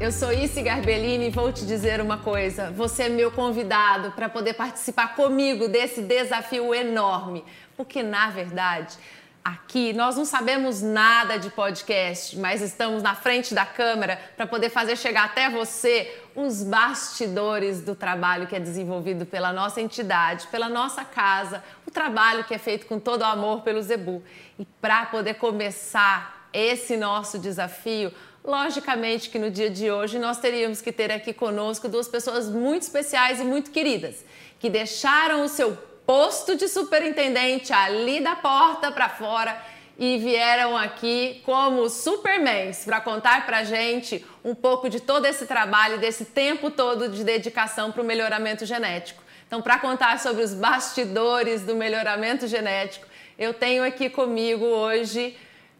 eu sou Issy Garbellini e vou te dizer uma coisa. Você é meu convidado para poder participar comigo desse desafio enorme. Porque, na verdade, aqui nós não sabemos nada de podcast, mas estamos na frente da câmera para poder fazer chegar até você os bastidores do trabalho que é desenvolvido pela nossa entidade, pela nossa casa, o trabalho que é feito com todo o amor pelo Zebu. E para poder começar esse nosso desafio, Logicamente que no dia de hoje nós teríamos que ter aqui conosco duas pessoas muito especiais e muito queridas, que deixaram o seu posto de superintendente ali da porta para fora e vieram aqui como supermans para contar para gente um pouco de todo esse trabalho, desse tempo todo de dedicação para o melhoramento genético. Então, para contar sobre os bastidores do melhoramento genético, eu tenho aqui comigo hoje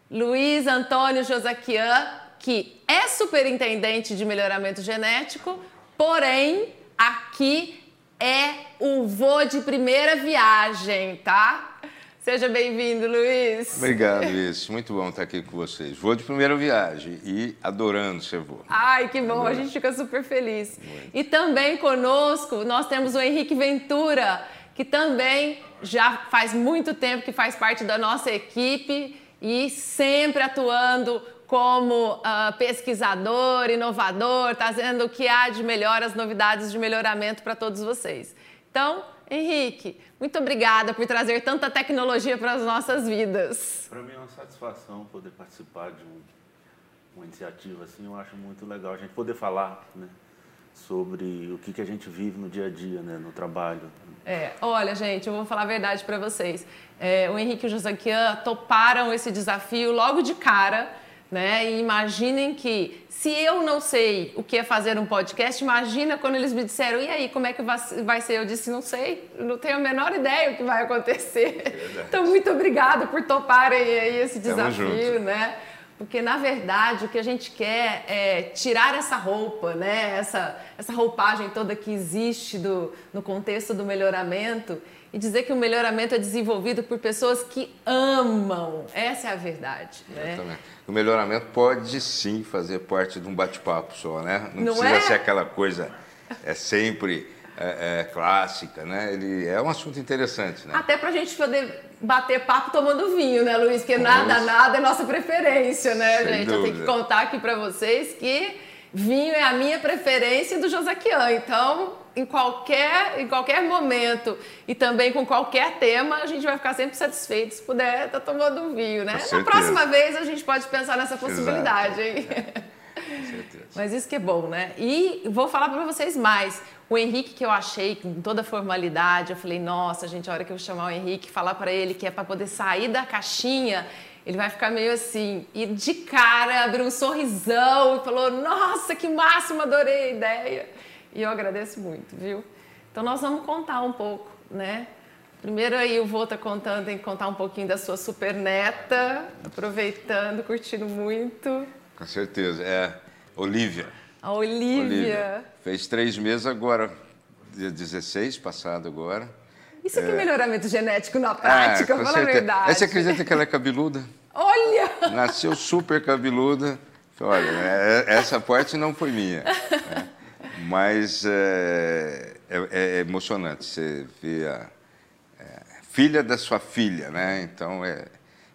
Luiz Antônio Josaquian, que é superintendente de melhoramento genético, porém aqui é o vô de primeira viagem, tá? Seja bem-vindo, Luiz. Obrigado, Luiz. Muito bom estar aqui com vocês. Vou de primeira viagem e adorando ser vô. Ai, que bom, a gente fica super feliz. Muito. E também conosco nós temos o Henrique Ventura, que também já faz muito tempo que faz parte da nossa equipe e sempre atuando como uh, pesquisador, inovador, trazendo o que há de melhor, as novidades de melhoramento para todos vocês. Então, Henrique, muito obrigada por trazer tanta tecnologia para as nossas vidas. Para mim é uma satisfação poder participar de um, uma iniciativa assim, eu acho muito legal a gente poder falar, né? sobre o que, que a gente vive no dia a dia, né, no trabalho. É, olha, gente, eu vou falar a verdade para vocês. É, o Henrique e o Josaquian toparam esse desafio logo de cara né? E imaginem que se eu não sei o que é fazer um podcast, imagina quando eles me disseram, e aí, como é que vai ser? Eu disse, não sei, não tenho a menor ideia o que vai acontecer. É então, muito obrigada por toparem aí esse desafio, né? Porque, na verdade, o que a gente quer é tirar essa roupa, né? essa, essa roupagem toda que existe do, no contexto do melhoramento e dizer que o melhoramento é desenvolvido por pessoas que amam. Essa é a verdade. Né? Exatamente. O melhoramento pode sim fazer parte de um bate-papo só, né? Não, Não precisa é? ser aquela coisa é sempre é, é, clássica, né? Ele é um assunto interessante, né? Até para a gente poder bater papo tomando vinho, né, Luiz? Porque nada, nada é nossa preferência, né, Sem gente? Dúvida. Eu tenho que contar aqui para vocês que vinho é a minha preferência do Josaquian. Então, em qualquer, em qualquer momento e também com qualquer tema, a gente vai ficar sempre satisfeito se puder estar tá tomando um vinho, né? Na próxima vez a gente pode pensar nessa possibilidade, hein? Mas isso que é bom, né? E vou falar para vocês mais. O Henrique, que eu achei com toda formalidade, eu falei, nossa, gente, a hora que eu chamar o Henrique, falar para ele que é para poder sair da caixinha, ele vai ficar meio assim. E de cara abriu um sorrisão e falou, nossa, que máximo, adorei a ideia. E eu agradeço muito, viu? Então nós vamos contar um pouco, né? Primeiro aí o vô tá contando, tem que contar um pouquinho da sua super neta, aproveitando, curtindo muito. Com certeza, é Olivia. A Olivia. Olivia. Fez três meses agora, dia 16, passado agora. Isso aqui é, é melhoramento genético na prática, é, fala a verdade. Você acredita que ela é cabeluda? Olha! Nasceu super cabeluda. Olha, é, essa parte não foi minha. Né? Mas é, é, é, emocionante você ver a é, filha da sua filha, né? Então,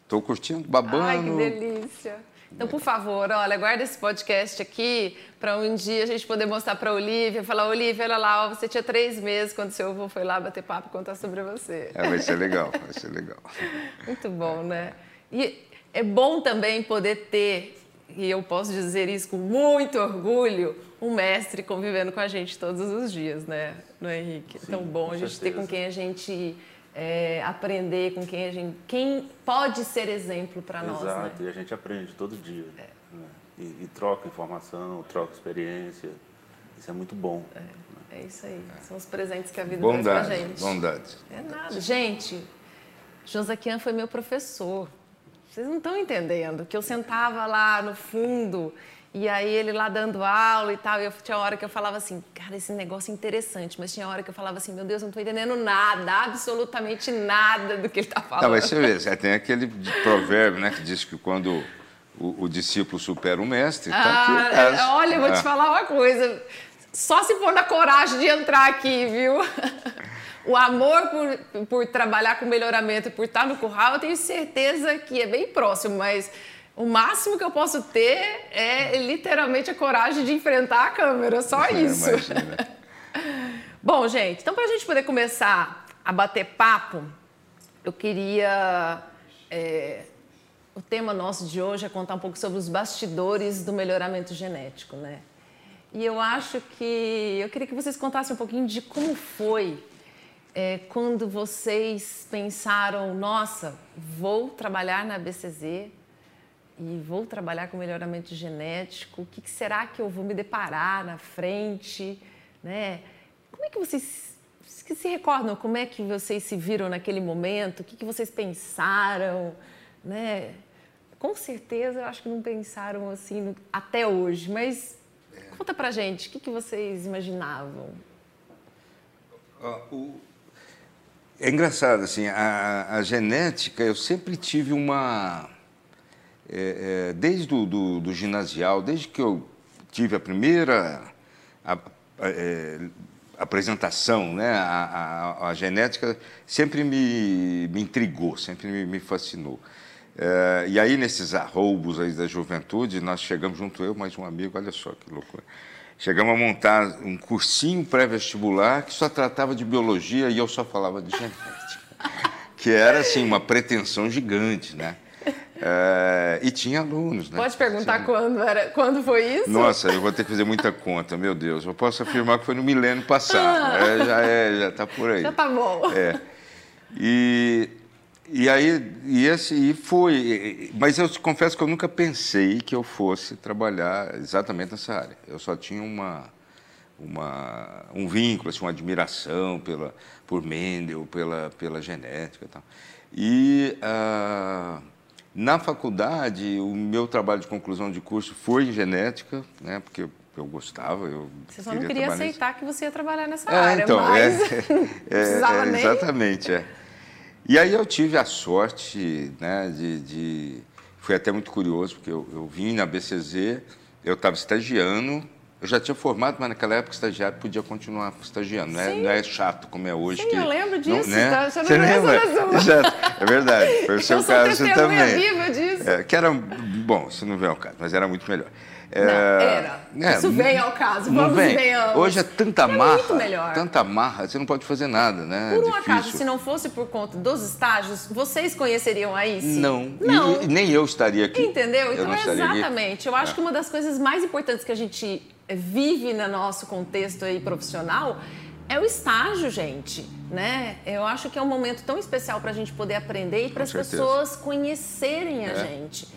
estou é, curtindo, babando. Ai, que delícia. Então, por favor, olha, guarda esse podcast aqui para um dia a gente poder mostrar para a Olivia, falar, Olivia, olha lá, você tinha três meses quando seu avô foi lá bater papo e contar sobre você. É, vai ser legal, vai ser legal. Muito bom, né? E é bom também poder ter, e eu posso dizer isso com muito orgulho, um mestre convivendo com a gente todos os dias, né, no é, Henrique? Sim, Tão bom a gente certeza. ter com quem a gente é, aprender, com quem a gente. Quem pode ser exemplo para nós. Exato, né? e a gente aprende todo dia. É. Né? E, e, troca informação, troca experiência. Isso é muito bom. É, é isso aí. São os presentes que a vida bondade, traz pra gente. Bondade. É nada. Gente, Josaquian foi meu professor. Vocês não estão entendendo que eu sentava lá no fundo e aí ele lá dando aula e tal, e eu tinha hora que eu falava assim, cara, esse negócio é interessante, mas tinha hora que eu falava assim, meu Deus, eu não estou entendendo nada, absolutamente nada do que ele está falando. Não, mas você vê, tem aquele provérbio, né, que diz que quando o, o discípulo supera o mestre. Tá ah, aqui, olha, eu vou te falar uma coisa. Só se for na coragem de entrar aqui, viu? O amor por, por trabalhar com melhoramento e por estar no curral, eu tenho certeza que é bem próximo, mas o máximo que eu posso ter é literalmente a coragem de enfrentar a câmera, só isso. Bom, gente, então para a gente poder começar a bater papo, eu queria. É, o tema nosso de hoje é contar um pouco sobre os bastidores do melhoramento genético, né? E eu acho que eu queria que vocês contassem um pouquinho de como foi é, quando vocês pensaram, nossa, vou trabalhar na BCZ e vou trabalhar com melhoramento genético, o que, que será que eu vou me deparar na frente, né? Como é que vocês que se recordam como é que vocês se viram naquele momento, o que, que vocês pensaram, né? Com certeza eu acho que não pensaram assim até hoje, mas conta pra gente, o que, que vocês imaginavam? O, é engraçado, assim, a, a genética, eu sempre tive uma. É, é, desde o do, do, ginasial, desde que eu tive a primeira a, a, é, apresentação, né, a, genética sempre me, me intrigou, sempre me, me fascinou. É, e aí, nesses arroubos aí da juventude, nós chegamos junto eu, mais um amigo, olha só que loucura. Chegamos a montar um cursinho pré-vestibular que só tratava de biologia e eu só falava de genética. que era, assim, uma pretensão gigante, né? É, e tinha alunos, né? Pode perguntar quando, era, quando foi isso? Nossa, eu vou ter que fazer muita conta, meu Deus. Eu posso afirmar que foi no milênio passado. Ah. É, já é, já está por aí. Já tá bom. É. E e aí, e esse e foi. Mas eu confesso que eu nunca pensei que eu fosse trabalhar exatamente nessa área. Eu só tinha uma, uma, um vínculo, assim, uma admiração pela, por Mendel, pela, pela genética e tal. E ah, na faculdade, o meu trabalho de conclusão de curso foi em genética, né, porque eu, gostava. Eu você só não queria aceitar nisso. que você ia trabalhar nessa é, área, então, mas é, é, é, nem... Exatamente, é. E aí eu tive a sorte né, de, de... Foi até muito curioso, porque eu, eu vim na BCZ, eu estava estagiando, eu já tinha formado, mas naquela época o estagiário podia continuar estagiando, não é, não é chato como é hoje. Sim, que, eu lembro disso, não, né? tá? Você, Você lembra? Exato, é verdade, foi o seu caso também. Viva disso. É, que era, bom, isso não vem ao caso, mas era muito melhor. É, não, era. É, Isso vem ao caso. Vamos vem. bem Hoje é tanta é marra. Muito melhor. Tanta marra, você não pode fazer nada, né? Por um acaso, se não fosse por conta dos estágios, vocês conheceriam a ICE? Não. Não. E, nem eu estaria aqui. Entendeu? Então, exatamente. Aqui. Eu acho é. que uma das coisas mais importantes que a gente vive no nosso contexto aí profissional é o estágio, gente. Né? Eu acho que é um momento tão especial para a gente poder aprender e para as pessoas conhecerem a é. gente.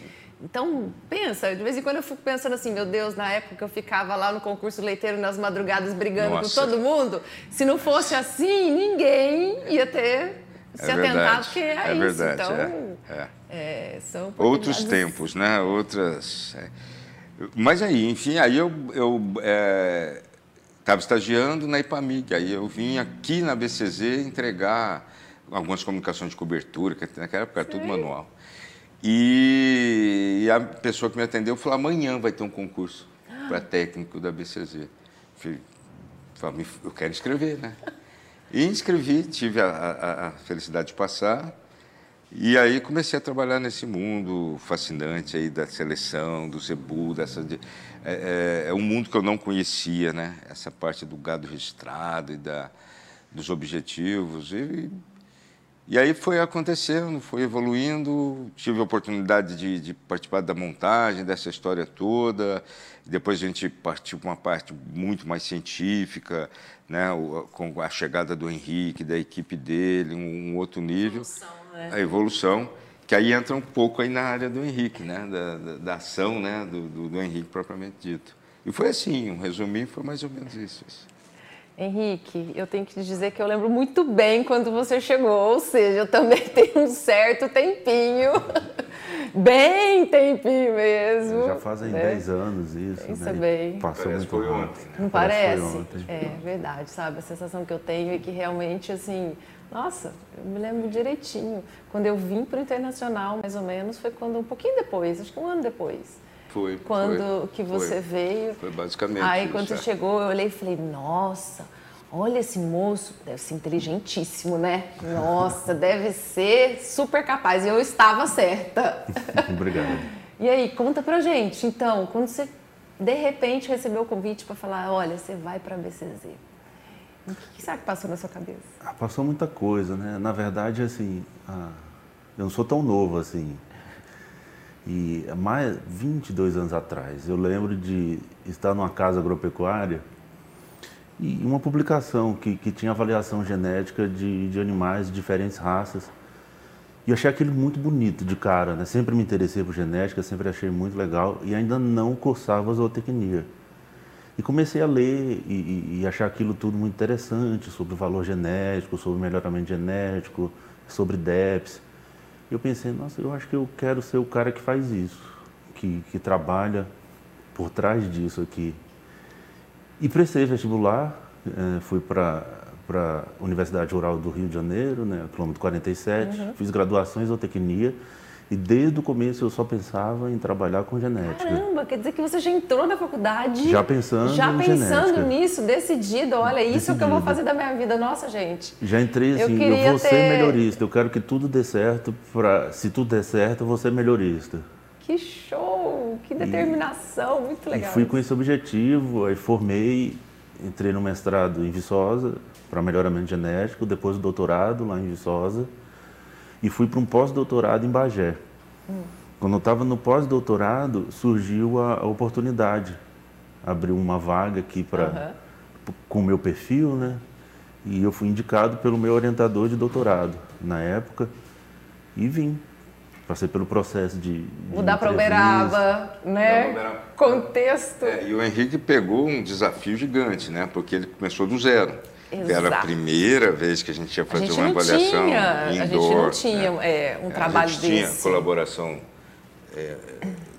Então, pensa, de vez em quando eu fico pensando assim, meu Deus, na época que eu ficava lá no concurso leiteiro nas madrugadas brigando Nossa. com todo mundo, se não fosse assim, ninguém ia ter se é atentado que é, é isso. Verdade, então, é, é. são outros tempos, né? Outras. É. Mas aí, enfim, aí eu, eu estava estagiando na IPAMIG, aí eu vim aqui na BCZ entregar algumas comunicações de cobertura, que naquela época era tudo manual. E, a pessoa que me atendeu falou: amanhã vai ter um concurso para técnico da BCZ. Falei, eu quero escrever, né? E inscrevi, tive a, a, a, felicidade de passar. E aí comecei a trabalhar nesse mundo fascinante aí da seleção, do zebu, dessa de, é, é, é, um mundo que eu não conhecia, né? Essa parte do gado registrado e da, dos objetivos. E e aí foi acontecendo, foi evoluindo, tive a oportunidade de, de, participar da montagem dessa história toda. Depois a gente partiu para uma parte muito mais científica, né, com a chegada do Henrique, da equipe dele, um, um outro nível. Evolução, né? A evolução, que aí entra um pouco aí na área do Henrique, né, da, da, da ação né, do, do, do Henrique propriamente dito. E foi assim, um resuminho foi mais ou menos isso. Henrique, eu tenho que te dizer que eu lembro muito bem quando você chegou, ou seja, eu também tenho um certo tempinho, bem tempinho mesmo. Já fazem né? 10 anos isso, Pensa né? bem. Passou parece muito foi ontem. Não parece? parece? É verdade, sabe? A sensação que eu tenho é que realmente, assim, Nossa, eu me lembro direitinho. Quando eu vim para o internacional, mais ou menos, foi quando um pouquinho depois, acho que um ano depois. Foi. Quando foi, que você foi. veio. Foi basicamente. Aí isso, quando é. você chegou, eu olhei e falei, nossa, olha esse moço, deve ser inteligentíssimo, né? Nossa, deve ser super capaz. E eu estava certa. Obrigado. E aí, conta pra gente, então, quando você de repente recebeu o convite para falar, olha, você vai para a BCZ. O que será que passou na sua cabeça? Ah, passou muita coisa, né? Na verdade, assim, ah, eu não sou tão novo assim. E mais 22 anos atrás, eu lembro de estar numa casa agropecuária e uma publicação que, que tinha avaliação genética de, de animais de diferentes raças. E achei aquilo muito bonito de cara, né? Sempre me interessei por genética, sempre achei muito legal e ainda não cursava zootecnia. E comecei a ler e, e, e, achar aquilo tudo muito interessante sobre o valor genético, sobre o melhoramento genético, sobre DEPS. Eu pensei, nossa, eu acho que eu quero ser o cara que faz isso, que, que trabalha por trás disso aqui. E prestei vestibular, eh, fui para para a Universidade Rural do Rio de Janeiro, né, quilômetro 47, uhum. fiz graduação em zootecnia e desde o começo eu só pensava em trabalhar com genética. Caramba, quer dizer que você já entrou na faculdade. Já pensando Já pensando genética. nisso, decidido. Olha, isso decidido. é o que eu vou fazer da minha vida. Nossa, gente. Já entrei assim, eu, eu vou ter... ser melhorista. Eu quero que tudo dê certo. Pra... Se tudo der certo, eu vou ser melhorista. Que show! Que determinação! E, Muito legal. E fui com esse objetivo, aí formei, entrei no mestrado em Viçosa para melhoramento genético, depois o doutorado lá em Viçosa e fui para um pós-doutorado em Bagé. Hum. Quando eu estava no pós-doutorado, surgiu a, a, oportunidade. Abriu uma vaga aqui para uhum. com o meu perfil, né? E eu fui indicado pelo meu orientador de doutorado na época e vim. Passei pelo processo de. de Mudar para Uberaba, né? Uberaba. Contexto. É, e o Henrique pegou um desafio gigante, né? Porque ele começou do zero. Exato. Era a primeira vez que a gente ia fazer uma avaliação tinha, indoor. A gente não tinha né? é, um trabalho desse. A gente desse. tinha colaboração é,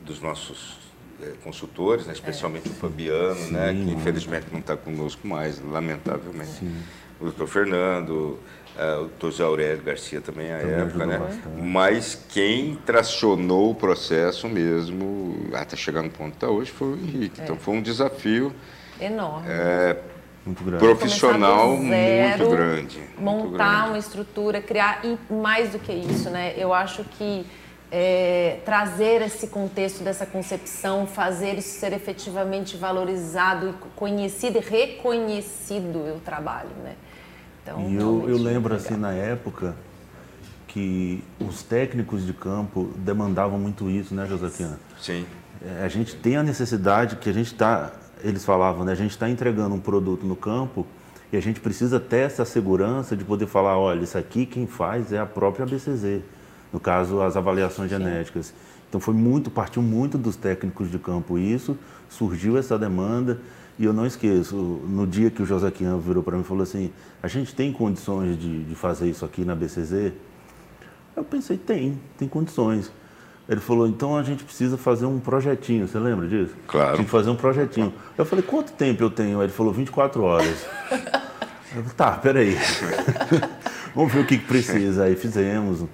dos nossos é, consultores, né? especialmente o Fabiano, Sim, né? que infelizmente não está conosco mais, lamentavelmente. Sim. O doutor Fernando, uh, o doutor Aurélio Garcia também à também época, né? Bastante. Mas quem tracionou o processo mesmo, até chegar no ponto que está hoje, foi o Henrique. Então foi um desafio enorme. É, muito grande. profissional zero, muito grande. Montar muito grande. uma estrutura, criar e mais do que isso, né? Eu acho que é, trazer esse contexto dessa concepção, fazer isso ser efetivamente valorizado, conhecido e reconhecido o trabalho, né? Então, e eu, eu lembro assim na época que os técnicos de campo demandavam muito isso, né, Josaquina? Sim. É, a gente tem a necessidade que a gente está eles falavam, né, a gente está entregando um produto no campo e a gente precisa ter essa segurança de poder falar, olha, isso aqui quem faz é a própria BCZ, no caso as avaliações Sim. genéticas. Então foi muito, partiu muito dos técnicos de campo isso, surgiu essa demanda e eu não esqueço, no dia que o Josaquim virou para mim e falou assim, a gente tem condições de, de fazer isso aqui na BCZ? Eu pensei, tem, tem condições. Ele falou, então a gente precisa fazer um projetinho, você lembra disso? Claro. Tinha que fazer um projetinho. Eu falei, quanto tempo eu tenho? Ele falou, 24 horas. Eu falei, tá, peraí. Vamos ver o que, que precisa. Aí fizemos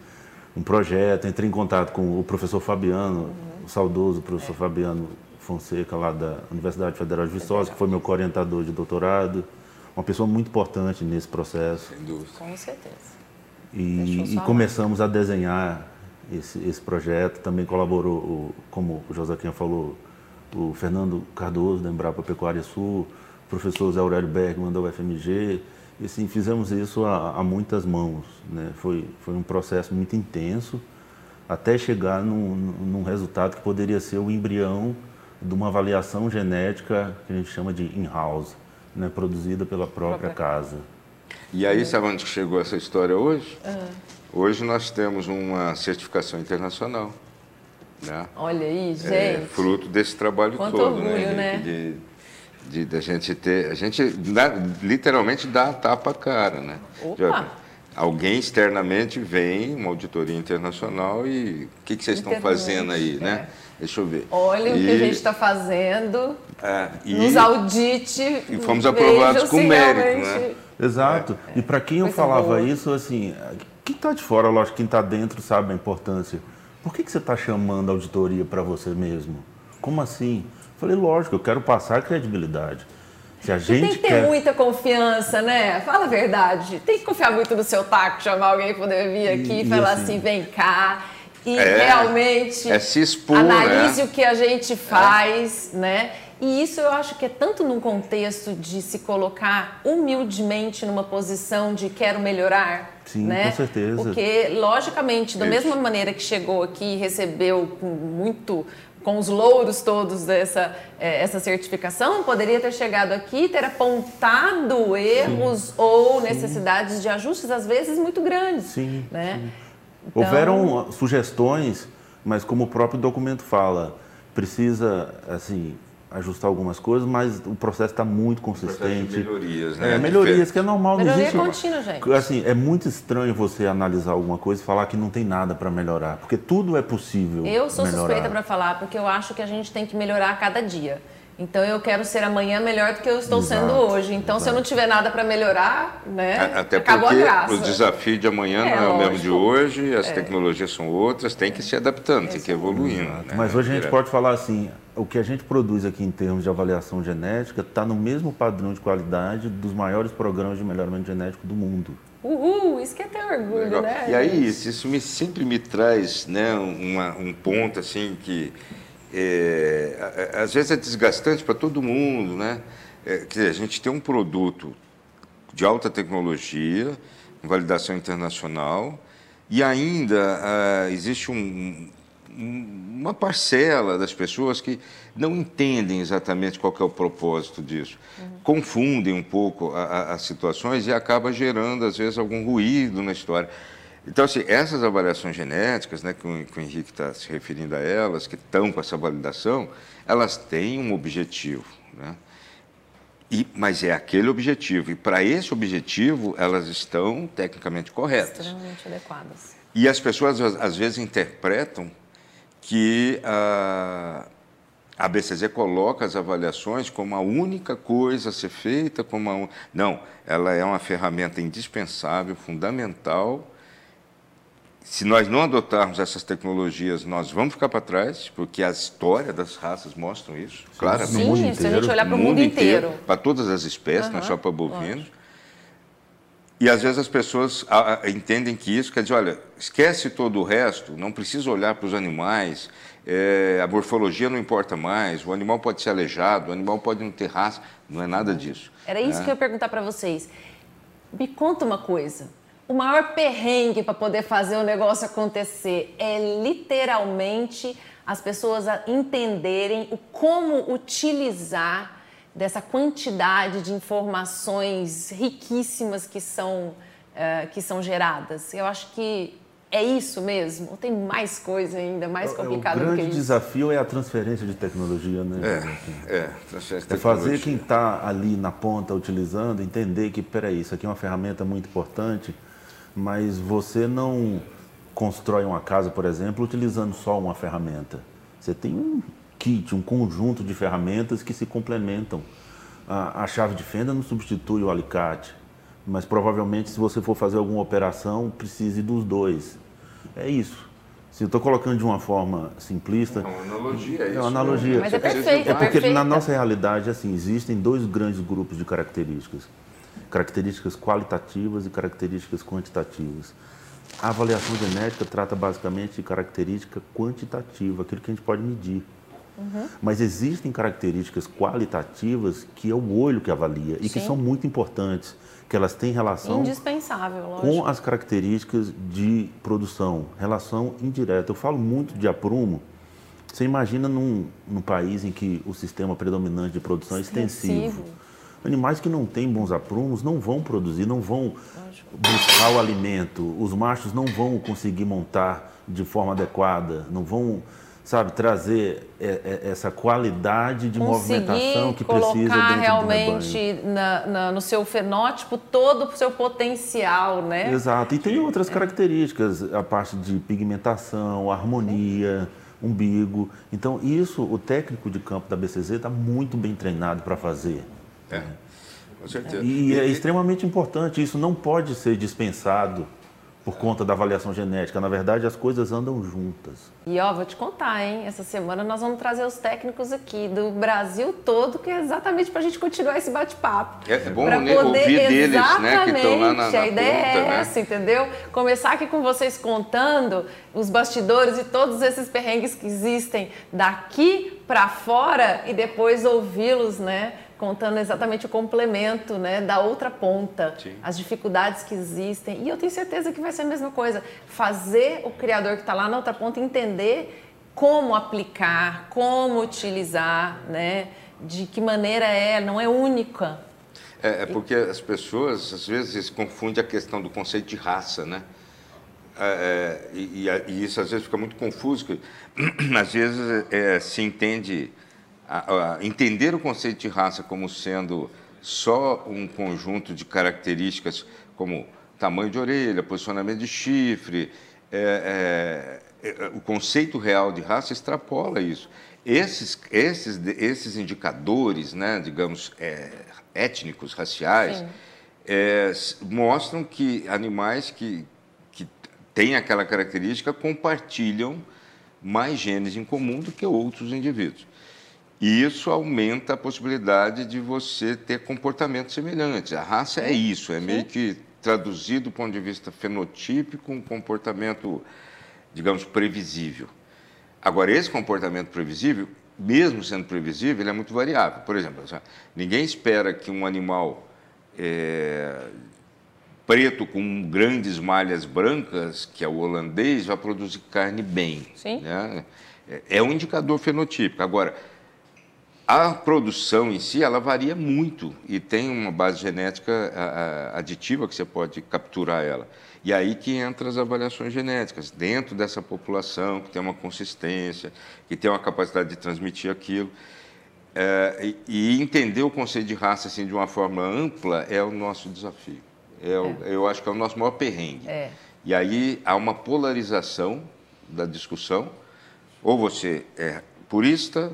um projeto, entrei em contato com o professor Fabiano, uhum. o saudoso professor é. Fabiano Fonseca, lá da Universidade Federal de Viçosa, que foi meu co-orientador de doutorado. Uma pessoa muito importante nesse processo. Sem dúvida. Com certeza. E, e começamos a desenhar esse, esse projeto. Também colaborou, o, como o Josaquim falou, o Fernando Cardoso, da Embrapa Pecuária Sul, o professor Zé Aurélio Bergman, da UFMG. E assim, fizemos isso a, a muitas mãos. Né? Foi, foi um processo muito intenso, até chegar num, num resultado que poderia ser o embrião de uma avaliação genética que a gente chama de in-house, né? produzida pela própria, própria casa. E aí, sabe onde chegou essa história hoje? Uhum. Hoje nós temos uma certificação internacional. Né? Olha aí, gente. É, fruto desse trabalho Quanto todo, orgulho, né? né? De, de, de, a gente ter. A gente dá, literalmente dá a tapa a cara, né? Opa. alguém externamente vem, uma auditoria internacional, e o que, que vocês estão fazendo aí, né? é. né? Deixa eu ver. Olha e, o que a gente está fazendo. É, e, nos audite. E fomos aprovados com mérito, né? Exato. É, e para quem eu falava boa. isso, assim, quem está de fora, lógico, quem está dentro sabe a importância. Por que, que você está chamando a auditoria para você mesmo? Como assim? Falei, lógico, eu quero passar credibilidade. Se a gente e tem que ter quer... muita confiança, né? Fala a verdade. Tem que confiar muito no seu taco, chamar alguém para poder vir aqui e, e falar assim, assim, vem cá. E é, realmente é se expor, analise né? o que a gente faz, é. né? E isso eu acho que é tanto num contexto de se colocar humildemente numa posição de quero melhorar. Sim, né? com certeza. Porque, logicamente, da mesma maneira que chegou aqui e recebeu com muito com os louros todos dessa é, essa certificação, poderia ter chegado aqui, ter apontado erros sim, ou necessidades sim. de ajustes, às vezes, muito grandes. Sim. Né? Sim. Então... Houveram sugestões, mas como o próprio documento fala, precisa, assim, ajustar algumas coisas, mas o processo está muito consistente. melhorias, né? É, melhorias, que é normal. Melhoria existe, contínua, gente. Assim, é muito estranho você analisar alguma coisa e falar que não tem nada para melhorar, porque tudo é possível Eu sou melhorar. suspeita para falar, porque eu acho que a gente tem que melhorar a cada dia. Então eu quero ser amanhã melhor do que eu estou exato, sendo hoje. Então exato. se eu não tiver nada para melhorar, né? Até acabou porque a graça. o desafio de amanhã é, não é o mesmo de hoje, as é. tecnologias são outras, tem que se adaptando, tem que evoluindo. Né? Mas hoje a gente pode falar assim, o que a gente produz aqui em termos de avaliação genética está no mesmo padrão de qualidade dos maiores programas de melhoramento genético do mundo. Uhul, isso que é ter orgulho, Legal. né? E aí, isso me, sempre me traz né, uma, um ponto assim que é, às vezes é desgastante para todo mundo, né? É, quer dizer, a gente tem um produto de alta tecnologia, validação internacional, e ainda uh, existe um, uma parcela das pessoas que não entendem exatamente qual é o propósito disso. Uhum. Confundem um pouco as situações e acaba gerando, às vezes, algum ruído na história. Então, assim, essas avaliações genéticas, né, que o, que o Henrique está se referindo a elas, que estão com essa validação, elas têm um objetivo, né? E, mas é aquele objetivo. E para esse objetivo, elas estão tecnicamente corretas. Extremamente adequadas. E as pessoas, às vezes, interpretam que a, a BCZ coloca as avaliações como a única coisa a ser feita, como a, não, ela é uma ferramenta indispensável, fundamental se nós não adotarmos essas tecnologias, nós vamos ficar para trás, porque a história das raças mostram isso, claro. Sim, se a gente olhar para o mundo inteiro. inteiro para todas as espécies, uhum, não é só para bovinos. E às vezes as pessoas entendem que isso quer dizer, olha, esquece todo o resto, não precisa olhar para os animais, é, a morfologia não importa mais, o animal pode ser aleijado, o animal pode não ter raça, não é nada disso. Era isso né? que eu ia perguntar para vocês. Me conta uma coisa, o maior perrengue para poder fazer o negócio acontecer é literalmente as pessoas entenderem o como utilizar dessa quantidade de informações riquíssimas que são, uh, que são geradas. Eu acho que é isso mesmo? Ou tem mais coisa ainda, mais complicado do que isso? O grande desafio é a transferência de tecnologia, né? É, é transferência de é fazer quem está ali na ponta utilizando entender que, peraí, isso aqui é uma ferramenta muito importante, mas você não constrói uma casa, por exemplo, utilizando só uma ferramenta. Você tem um kit, um conjunto de ferramentas que se complementam. A, a chave de fenda não substitui o alicate, mas provavelmente se você for fazer alguma operação, precise dos dois. É isso. Se eu estou colocando de uma forma simplista. É uma analogia, é isso. É uma analogia. Mas é perfeito. É porque perfeita. na nossa realidade, assim, existem dois grandes grupos de características características qualitativas e características quantitativas. A avaliação genética trata basicamente de característica quantitativa, aquilo que a gente pode medir. Uhum. Mas existem características qualitativas que é o olho que avalia e Sim. que são muito importantes, que elas têm relação com as características de produção, relação indireta. Eu falo muito de aprumo. Você imagina num, num país em que o sistema predominante de produção é extensivo Animais que não têm bons aprumos não vão produzir, não vão buscar o alimento. Os machos não vão conseguir montar de forma adequada, não vão, sabe, trazer é, é, essa qualidade de Conseguir movimentação que precisa dentro colocar realmente na, na, no seu fenótipo todo o seu potencial, né? Exato. E tem outras características, a parte de pigmentação, harmonia umbigo. Então, isso o técnico de campo da BCZ está muito bem treinado para fazer. É. Com certeza. E, e é extremamente importante, isso não pode ser dispensado por conta da avaliação genética. Na verdade, as coisas andam juntas. E ó, vou te contar, hein? Essa semana nós vamos trazer os técnicos aqui do Brasil todo, que é exatamente para a gente continuar esse bate-papo. É, é bom né, ouvir deles, né? Que estão lá na, na A ideia ponta, é né? essa, entendeu? Começar aqui com vocês contando os bastidores e todos esses perrengues que existem daqui para fora e depois ouvi-los, né? Contando exatamente o complemento né, da outra ponta, Sim. as dificuldades que existem. E eu tenho certeza que vai ser a mesma coisa. Fazer o criador que está lá na outra ponta entender como aplicar, como utilizar, né, de que maneira é, não é única. É, é porque as pessoas, às vezes, confundem a questão do conceito de raça, né? É, é e, e, isso às vezes fica muito confuso, às vezes é, se entende a, a entender o conceito de raça como sendo só um conjunto de características como tamanho de orelha, posicionamento de chifre, é, é, é, o conceito real de raça extrapola isso. Esses, esses, esses indicadores, né, digamos, é, étnicos, raciais, é, mostram que animais que, que têm aquela característica compartilham mais genes em comum do que outros indivíduos. E isso aumenta a possibilidade de você ter comportamentos semelhantes. A raça é isso, é meio que traduzido do ponto de vista fenotípico, um comportamento, digamos, previsível. Agora, esse comportamento previsível, mesmo sendo previsível, ele é muito variável. Por exemplo, ninguém espera que um animal é, preto com grandes malhas brancas, que é o holandês, vá produzir carne bem. Sim. Né? É, é um indicador fenotípico. Agora, a produção em si, ela varia muito e tem uma base genética aditiva que você pode capturar ela. E aí que entram as avaliações genéticas, dentro dessa população que tem uma consistência, que tem uma capacidade de transmitir aquilo. É, e, entender o conceito de raça assim, de uma forma ampla é o nosso desafio. É o, é. Eu acho que é o nosso maior perrengue. É. E aí há uma polarização da discussão. Ou você é purista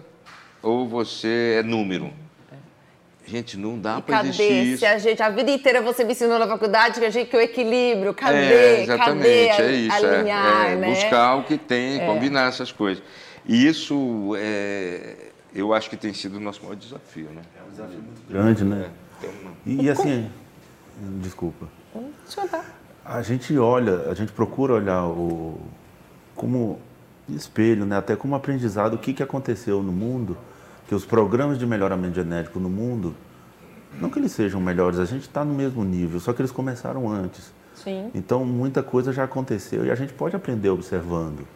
ou você é número. Gente, não dá para existir isso. a gente, a vida inteira você me ensinou na faculdade que a gente que o equilíbrio, cadê? É, exatamente, cadê é isso. Alinhar, é, é, né? Buscar o que tem, é. combinar essas coisas. E isso, é, eu acho que tem sido o nosso maior desafio, né? É um desafio muito grande, né? É, uma... E, e assim, desculpa. Desculpa. A gente olha, a gente procura olhar o como espelho, né? Até como aprendizado, o que, que aconteceu no mundo que os programas de melhoramento genético no mundo, não que eles sejam melhores, a gente está no mesmo nível, só que eles começaram antes. Sim. Então, muita coisa já aconteceu e a gente pode aprender observando.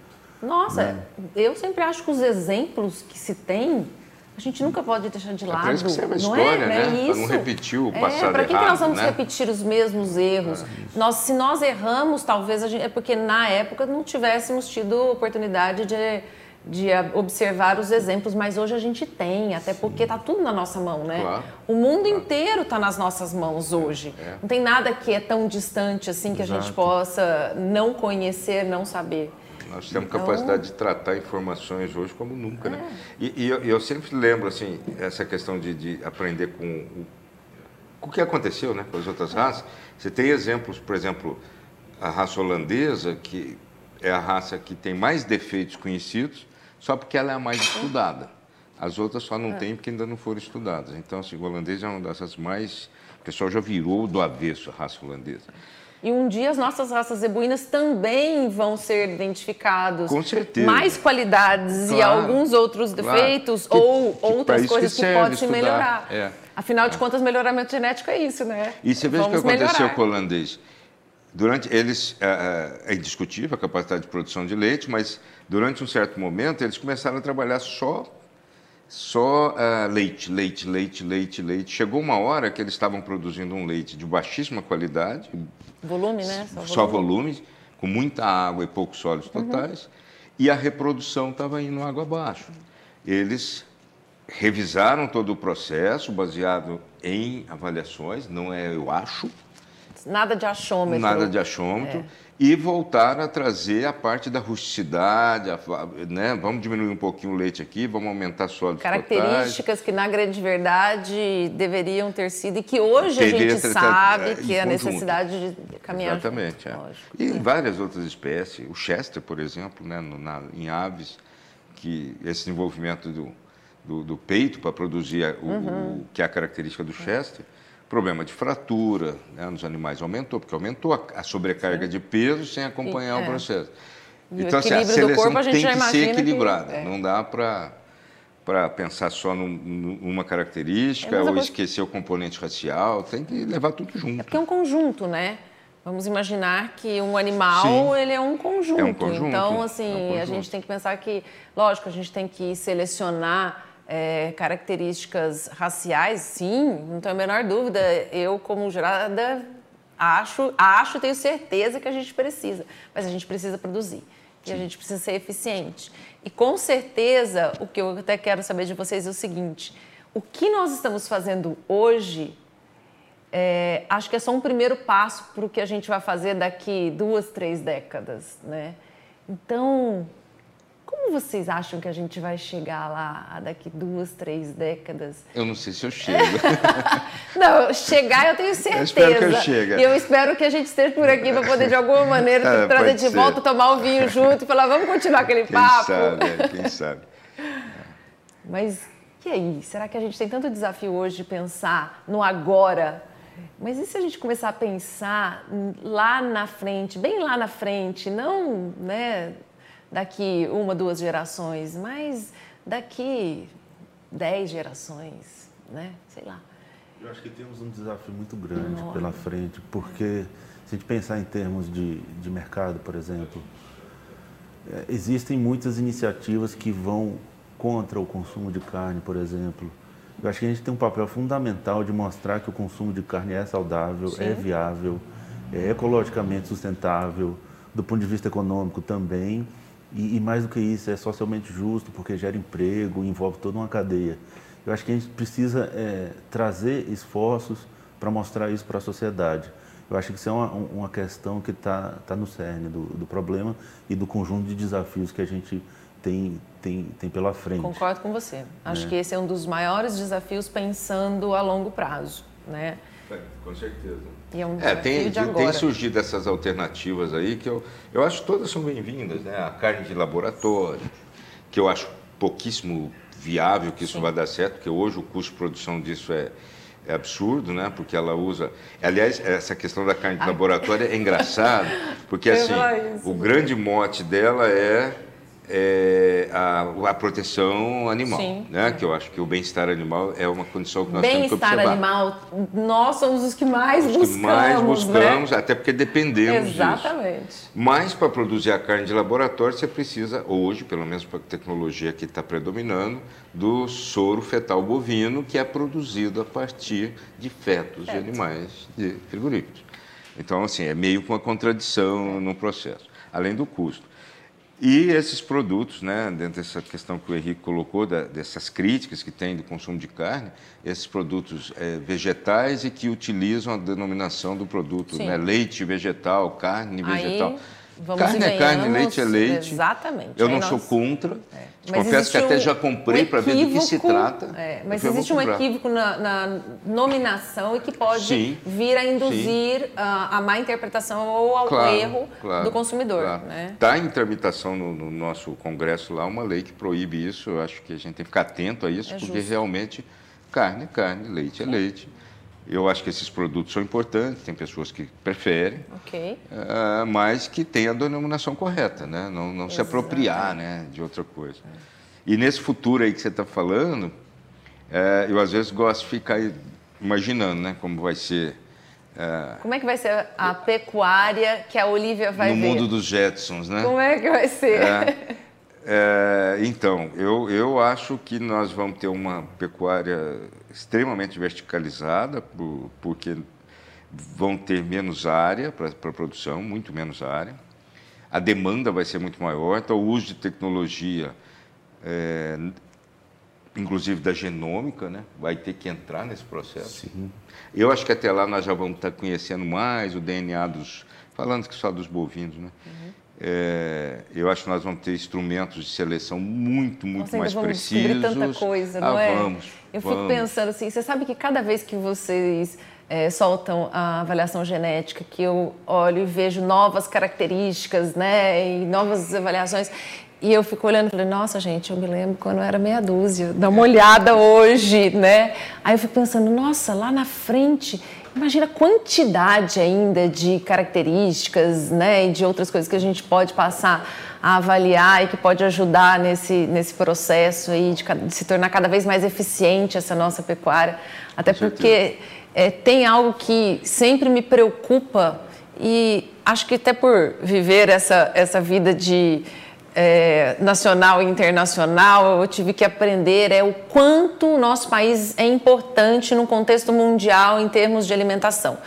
Nossa, né? eu sempre acho que os exemplos que se tem, a gente nunca pode deixar de lado. É que serve a não história, é? né? É para não repetir o passado é, Para que, errado, que nós vamos né? repetir os mesmos erros? É, nós, se nós erramos, talvez a gente, é porque na época não tivéssemos tido oportunidade de de observar os exemplos, mas hoje a gente tem, até porque está tudo na nossa mão, né? Claro, o mundo claro. inteiro está nas nossas mãos hoje. É. Não tem nada que é tão distante assim que Exato. a gente possa não conhecer, não saber. Nós temos então... capacidade de tratar informações hoje como nunca, é. né? E, e eu, eu, sempre lembro, assim, essa questão de, de aprender com o, com o que aconteceu né, com as outras raças. Você tem exemplos, por exemplo, a raça holandesa, que é a raça que tem mais defeitos conhecidos, só porque ela é a mais estudada. As outras só não é. tem porque ainda não foram estudadas. Então, assim, o holandês é uma dessas mais. O pessoal já virou do avesso a raça holandesa. E um dia as nossas raças zebuínas também vão ser identificados. Com certeza. Mais qualidades claro, e alguns outros defeitos claro. ou que, outras coisas que, que podem se melhorar. É. Afinal de é. contas, melhoramento genético é isso, né? E você vê o que aconteceu melhorar. com o holandês. Durante eles é, é indiscutível a capacidade de produção de leite, mas durante um certo momento eles começaram a trabalhar só só uh, leite, leite, leite, leite, leite. Chegou uma hora que eles estavam produzindo um leite de baixíssima qualidade, volume, né? Só, só volume. volume, com muita água e poucos sólidos uhum. totais, uhum. e a reprodução estava indo água abaixo. Eles revisaram todo o processo baseado em avaliações, não é eu acho, Nada de achômetro. Nada de achômetro. É. E voltar a trazer a parte da rusticidade, a, né? vamos diminuir um pouquinho o leite aqui, vamos aumentar sólidos Características que, na grande verdade, deveriam ter sido e que hoje Teria a gente sabe é, que é a necessidade de caminhar Exatamente. Junto, é. E em várias outras espécies. O Chester, por exemplo, né? No, na, em aves, que esse desenvolvimento do, do, do peito para produzir o, uhum. o, que é a característica do Chester, problema de fratura né, nos animais aumentou, porque aumentou a, a sobrecarga Sim. de peso sem acompanhar o é. processo. então, assim, a seleção corpo, a tem que ser equilibrada, que, é. não dá para para pensar só num, numa característica é, ou esquecer o componente racial, tem que levar tudo junto. É porque é um conjunto, né? Vamos imaginar que um animal Sim. ele é um conjunto. É um conjunto. Então, assim, é um conjunto. a gente tem que pensar que, lógico, a gente tem que selecionar é, características raciais, sim, não tenho a menor dúvida. Eu, como jurada, acho, acho, tenho certeza que a gente precisa, mas a gente precisa produzir e a gente precisa ser eficiente. E com certeza, o que eu até quero saber de vocês é o seguinte: o que nós estamos fazendo hoje, é, acho que é só um primeiro passo para o que a gente vai fazer daqui duas, três décadas, né? Então, como vocês acham que a gente vai chegar lá daqui duas, três décadas? Eu não sei se eu chego. não, chegar eu tenho certeza. Eu espero que eu chegue. E eu espero que a gente esteja por aqui para poder, de alguma maneira, é, trazer de ser. volta, tomar um vinho junto e falar, vamos continuar aquele quem papo. Sabe, é, quem sabe. Mas e aí? Será que a gente tem tanto desafio hoje de pensar no agora? Mas e se a gente começar a pensar lá na frente, bem lá na frente, não, né? Daqui uma, duas gerações, mas daqui dez gerações, né? Sei lá. Eu acho que temos um desafio muito grande Enorme. pela frente, porque se a gente pensar em termos de, de mercado, por exemplo, é, existem muitas iniciativas que vão contra o consumo de carne, por exemplo. Eu acho que a gente tem um papel fundamental de mostrar que o consumo de carne é saudável, é Sim. é viável, é ecologicamente sustentável, do ponto de vista econômico também. E, e, mais do que isso, é socialmente justo, porque gera emprego, envolve toda uma cadeia. Eu acho que a gente precisa é, trazer esforços para mostrar isso para a sociedade. Eu acho que isso é uma, uma questão que está tá no cerne do, do problema e do conjunto de desafios que a gente tem, tem, tem pela frente. Concordo com você. Acho é. que esse é um dos maiores desafios pensando a longo prazo. Né? É, com certeza. E é, um é tem, tem surgido essas alternativas aí que eu, eu acho que todas são bem-vindas, né? A carne de laboratório, que eu acho pouquíssimo viável que isso Sim. vai dar certo, porque hoje o custo de produção disso é, é absurdo, né? Porque ela usa. Aliás, essa questão da carne de Ai. laboratório é engraçado, porque assim, o grande mote dela é é, a, a, proteção animal, Sim. né? Que eu acho que o bem-estar animal é uma condição que nós temos que observar. Bem-estar animal, nós somos os que mais os buscamos, que mais buscamos, né? até porque dependemos Exatamente. disso. Mas para produzir a carne de laboratório você precisa hoje, pelo menos para a tecnologia que está predominando, do soro fetal bovino que é produzido a partir de fetos de animais de frigoríficos. Então, assim, é meio com uma contradição no processo, além do custo. E esses produtos, né, dentro dessa questão que o Henrique colocou, da, dessas críticas que tem do consumo de carne, esses produtos é, vegetais e que utilizam a denominação do produto, né, leite vegetal, carne vegetal. Aí Vamos carne é carne, leite é leite. Exatamente. Eu não nós... sou contra. É. Confesso que até um, já comprei um para ver do que se trata. É, mas existe um equívoco na, na, nominação e que pode sim, vir a induzir a, a, má interpretação ou ao claro, erro claro, do consumidor. Está claro. né? Tá em tramitação no, no, nosso Congresso lá uma lei que proíbe isso. Eu acho que a gente tem que ficar atento a isso, é porque justo. realmente carne é carne, leite é leite. Eu acho que esses produtos são importantes, tem pessoas que preferem, okay. uh, mas que tem a denominação correta, né? não, não se apropriar né, de outra coisa. E nesse futuro aí que você está falando, uh, eu às vezes gosto de ficar imaginando né, como vai ser. Uh, como é que vai ser a pecuária que a Olivia vai no ver? No mundo dos Jetsons, né? Como é que vai ser? É, então, eu, eu acho que nós vamos ter uma pecuária extremamente verticalizada, por, porque vão ter menos área para a produção, muito menos área. A demanda vai ser muito maior, então o uso de tecnologia é, inclusive da genômica, né? vai ter que entrar nesse processo. Sim. Eu acho que até lá nós já vamos estar conhecendo mais o DNA dos, falando que só dos bovinos, né? Uhum. É, eu acho que nós vamos ter instrumentos de seleção muito, muito Nossa, mais vamos precisos. tanta coisa, não ah, é? Vamos. Eu vamos. fico pensando assim, você sabe que cada vez que vocês é, soltam a avaliação genética, que eu olho e vejo novas características, né, e novas avaliações, e eu fico olhando e falei, nossa, gente, eu me lembro quando eu era meia dúzia, dá uma olhada hoje, né? Aí eu fico pensando, nossa, lá na frente, imagina a quantidade ainda de características, né, e de outras coisas que a gente pode passar a avaliar e que pode ajudar nesse, nesse processo aí de, de se tornar cada vez mais eficiente essa nossa pecuária. Até porque é, tem algo que sempre me preocupa e acho que até por viver essa, essa vida de é, nacional e internacional, eu tive que aprender é o quanto o nosso país é importante no contexto mundial em termos de alimentação.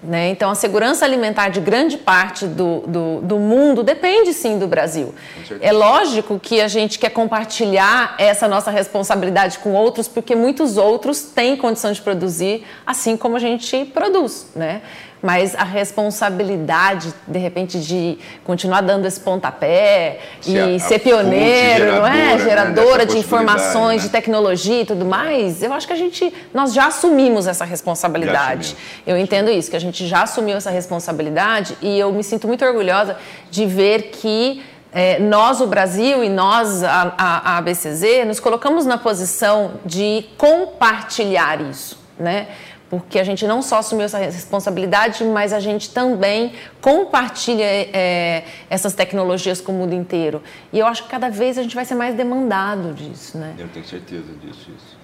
Né? Então, a segurança alimentar de grande parte do, do, do, mundo depende sim do Brasil. É lógico que a gente quer compartilhar essa nossa responsabilidade com outros, porque muitos outros têm condição de produzir assim como a gente produz. Né? Mas a responsabilidade, de repente, de continuar dando esse pontapé se e a, ser a pioneiro, não é? Geradora né? de informações, né? de tecnologia e tudo mais, eu acho que a gente, nós já assumimos essa responsabilidade. Eu entendo isso, que a gente já assumiu essa responsabilidade e eu me sinto muito orgulhosa de ver que é, nós, o Brasil, e nós, a, a, a ABCZ, nos colocamos na posição de compartilhar isso, né? Porque a gente não só assumiu essa responsabilidade, mas a gente também compartilha é, essas tecnologias com o mundo inteiro. E eu acho que cada vez a gente vai ser mais demandado disso, né? Eu tenho certeza disso. Isso.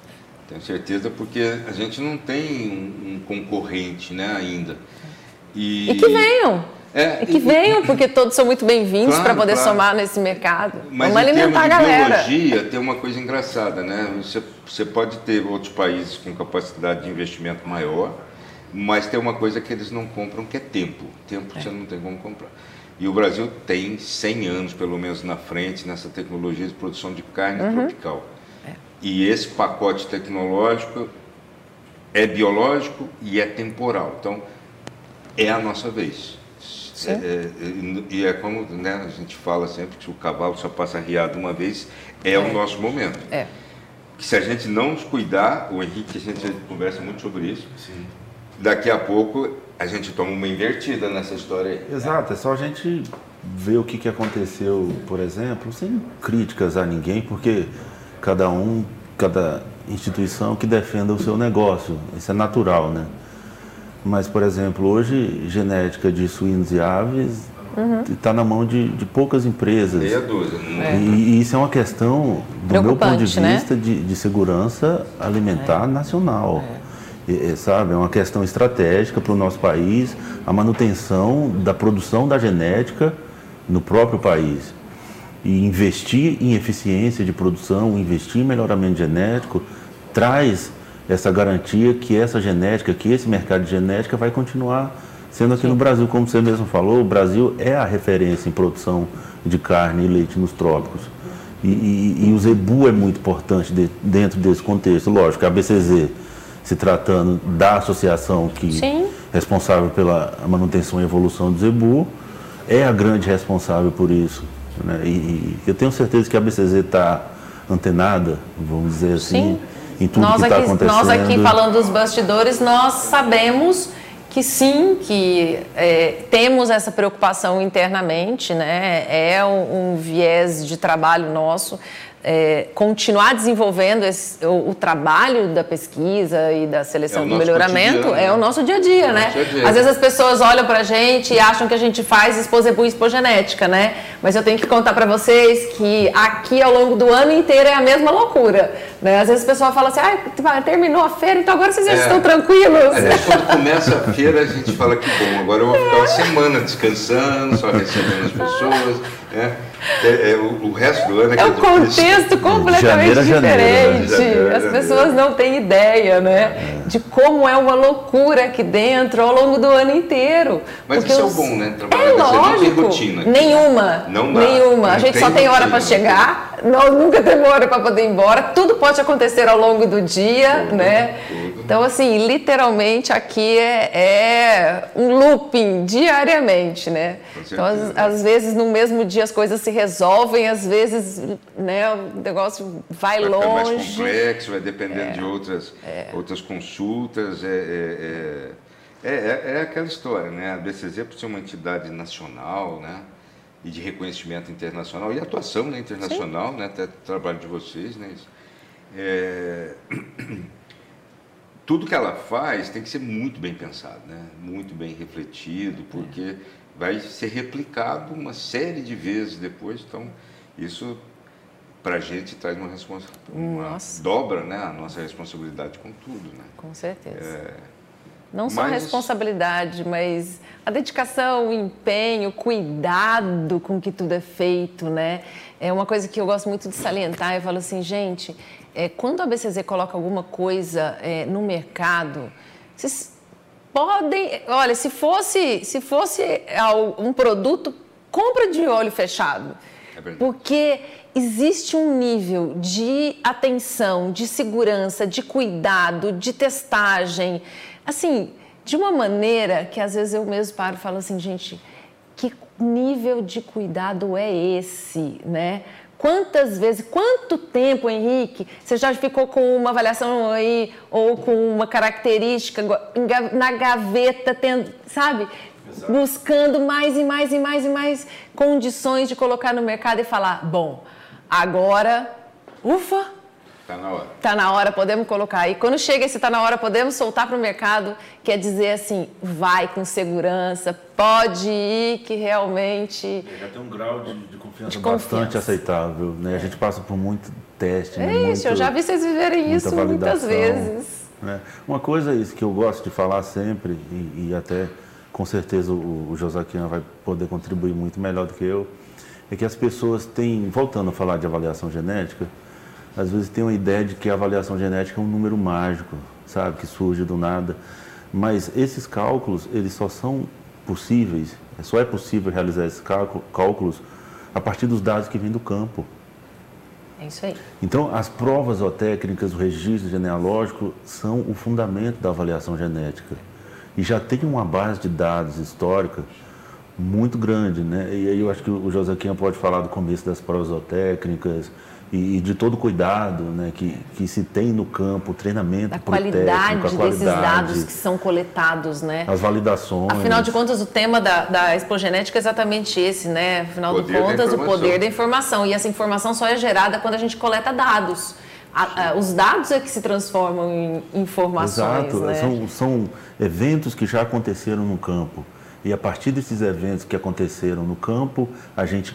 Tenho certeza porque a gente não tem um, um concorrente né, ainda. E, e que venham! É, e que venham, porque todos são muito bem-vindos claro, para poder claro. somar nesse mercado. Mas Vamos alimentar a galera. biologia, tem uma coisa engraçada, né? Você, você pode ter outros países com capacidade de investimento maior, mas tem uma coisa que eles não compram, que é tempo. Tempo é. você não tem como comprar. E o Brasil tem 100 anos, pelo menos, na frente nessa tecnologia de produção de carne uhum. tropical. É. E esse pacote tecnológico é biológico e é temporal. Então, é a nossa vez. É, é, e é como né, a gente fala sempre que o cavalo só passa riado uma vez, é, é. o nosso momento. É. Que se a gente não nos cuidar, o Henrique, a gente conversa muito sobre isso, Sim. daqui a pouco a gente toma uma invertida nessa história aí. Exato, é só a gente ver o que, que aconteceu, por exemplo, sem críticas a ninguém, porque cada um, cada instituição que defenda o seu negócio, isso é natural, né? Mas, por exemplo, hoje, genética de suínos e aves está uhum. na mão de, de, poucas empresas. Meia dúzia. É. E, e, isso é uma questão, do meu ponto de né? vista, né? de, de, segurança alimentar é. nacional. É. E, sabe, é uma questão estratégica para o nosso país, a manutenção da produção da genética no próprio país. E investir em eficiência de produção, investir em melhoramento genético, traz essa garantia que essa genética, que esse mercado de genética vai continuar sendo aqui Sim. no Brasil, como você mesmo falou, o Brasil é a referência em produção de carne e leite nos trópicos. E, e, e o zebu é muito importante de, dentro desse contexto. Lógico, a BCZ, se tratando da associação que Sim. responsável pela manutenção e evolução do zebu, é a grande responsável por isso. Né? E, e eu tenho certeza que a BCZ está antenada, vamos dizer assim, Sim em tudo nós que está acontecendo. Nós aqui falando dos bastidores, nós sabemos que sim, que é, temos essa preocupação internamente, né? É um, um viés de trabalho nosso é, continuar desenvolvendo esse, o, o, trabalho da pesquisa e da seleção é do melhoramento é o nosso dia a dia, né? Dia -dia. Às vezes as pessoas olham para a gente e acham que a gente faz exposebu e expogenética, né? Mas eu tenho que contar para vocês que aqui ao longo do ano inteiro é a mesma loucura, né? Às vezes o pessoal fala assim, ah, terminou a feira, então agora vocês já é. estão tranquilos. Aliás, quando começa a feira a gente fala que bom, agora eu vou ficar uma semana descansando, só recebendo as pessoas, né? É, é, o, o, resto do ano é, é um contexto completamente diferente. Janeiro, janeiro, As pessoas não têm ideia, né? De como é uma loucura aqui dentro ao longo do ano inteiro. Mas Porque isso é o bom, né? Trabalhar é lógico. rotina. Aqui. Nenhuma. Não dá. Nenhuma. Não a gente só tem hora para chegar. Nós nunca temos hora para poder ir embora. Tudo pode acontecer ao longo do dia, tudo, né? Tudo. Então, assim, literalmente aqui é, é um looping diariamente, né? Então, às, às, vezes, no mesmo dia as coisas se resolvem, às vezes, né, o negócio vai, vai longe. Vai mais complexo, vai dependendo é, de outras, é. outras consultas. É, é, é, é, é aquela história, né? A BCZ, por ser uma entidade nacional, né? E de reconhecimento internacional e atuação né, internacional, Sim. né? Até trabalho de vocês, né? É tudo que ela faz tem que ser muito bem pensado, né? muito bem refletido, porque vai ser replicado uma série de vezes depois. Então, isso para a gente traz uma responsabilidade, dobra né, a nossa responsabilidade com tudo. Né? Com certeza. É, Não só mas... a responsabilidade, mas a dedicação, o empenho, o cuidado com que tudo é feito, né? É uma coisa que eu gosto muito de salientar. Eu falo assim, gente, é, quando a BCZ coloca alguma coisa é, no mercado, vocês podem, olha, se fosse, se fosse um produto, compra de olho fechado, é porque existe um nível de atenção, de segurança, de cuidado, de testagem, assim, de uma maneira que às vezes eu mesmo paro e falo assim, gente, que nível de cuidado é esse, né? Quantas vezes, quanto tempo, Henrique, você já ficou com uma avaliação aí ou com uma característica na gaveta, tendo, sabe? Exato. Buscando mais e mais e mais e mais condições de colocar no mercado e falar: bom, agora, ufa, Está na hora. Está na hora, podemos colocar. E quando chega esse está na hora, podemos soltar para o mercado, quer dizer assim, vai com segurança, pode ir que realmente... Já tem um grau de, de, confiança, de bastante confiança. aceitável. Né? A gente passa por muito teste. É né? isso, eu já vi vocês viverem isso muitas vezes. Né? Uma coisa é isso que eu gosto de falar sempre, e, e até com certeza o, o Josaquian vai poder contribuir muito melhor do que eu, é que as pessoas têm, voltando a falar de avaliação genética, às vezes tem uma ideia de que a avaliação genética é um número mágico, sabe, que surge do nada. Mas esses cálculos, eles só são possíveis, só é possível realizar esses cálculos a partir dos dados que vêm do campo. É isso aí. Então, as provas zootécnicas, o registro genealógico, são o fundamento da avaliação genética. E já tem uma base de dados histórica muito grande, né? E aí eu acho que o Josaquim pode falar do começo das provas zootécnicas, e, de todo o cuidado né, que, que se tem no campo, o treinamento, a qualidade, técnico, a qualidade desses dados que são coletados, né? As validações. Afinal de contas, o tema da, da expogenética é exatamente esse, né? Afinal de contas, o poder da informação. E essa informação só é gerada quando a gente coleta dados. A, a, os dados é que se transformam em informações. Exato, né? são, são eventos que já aconteceram no campo. E a partir desses eventos que aconteceram no campo, a gente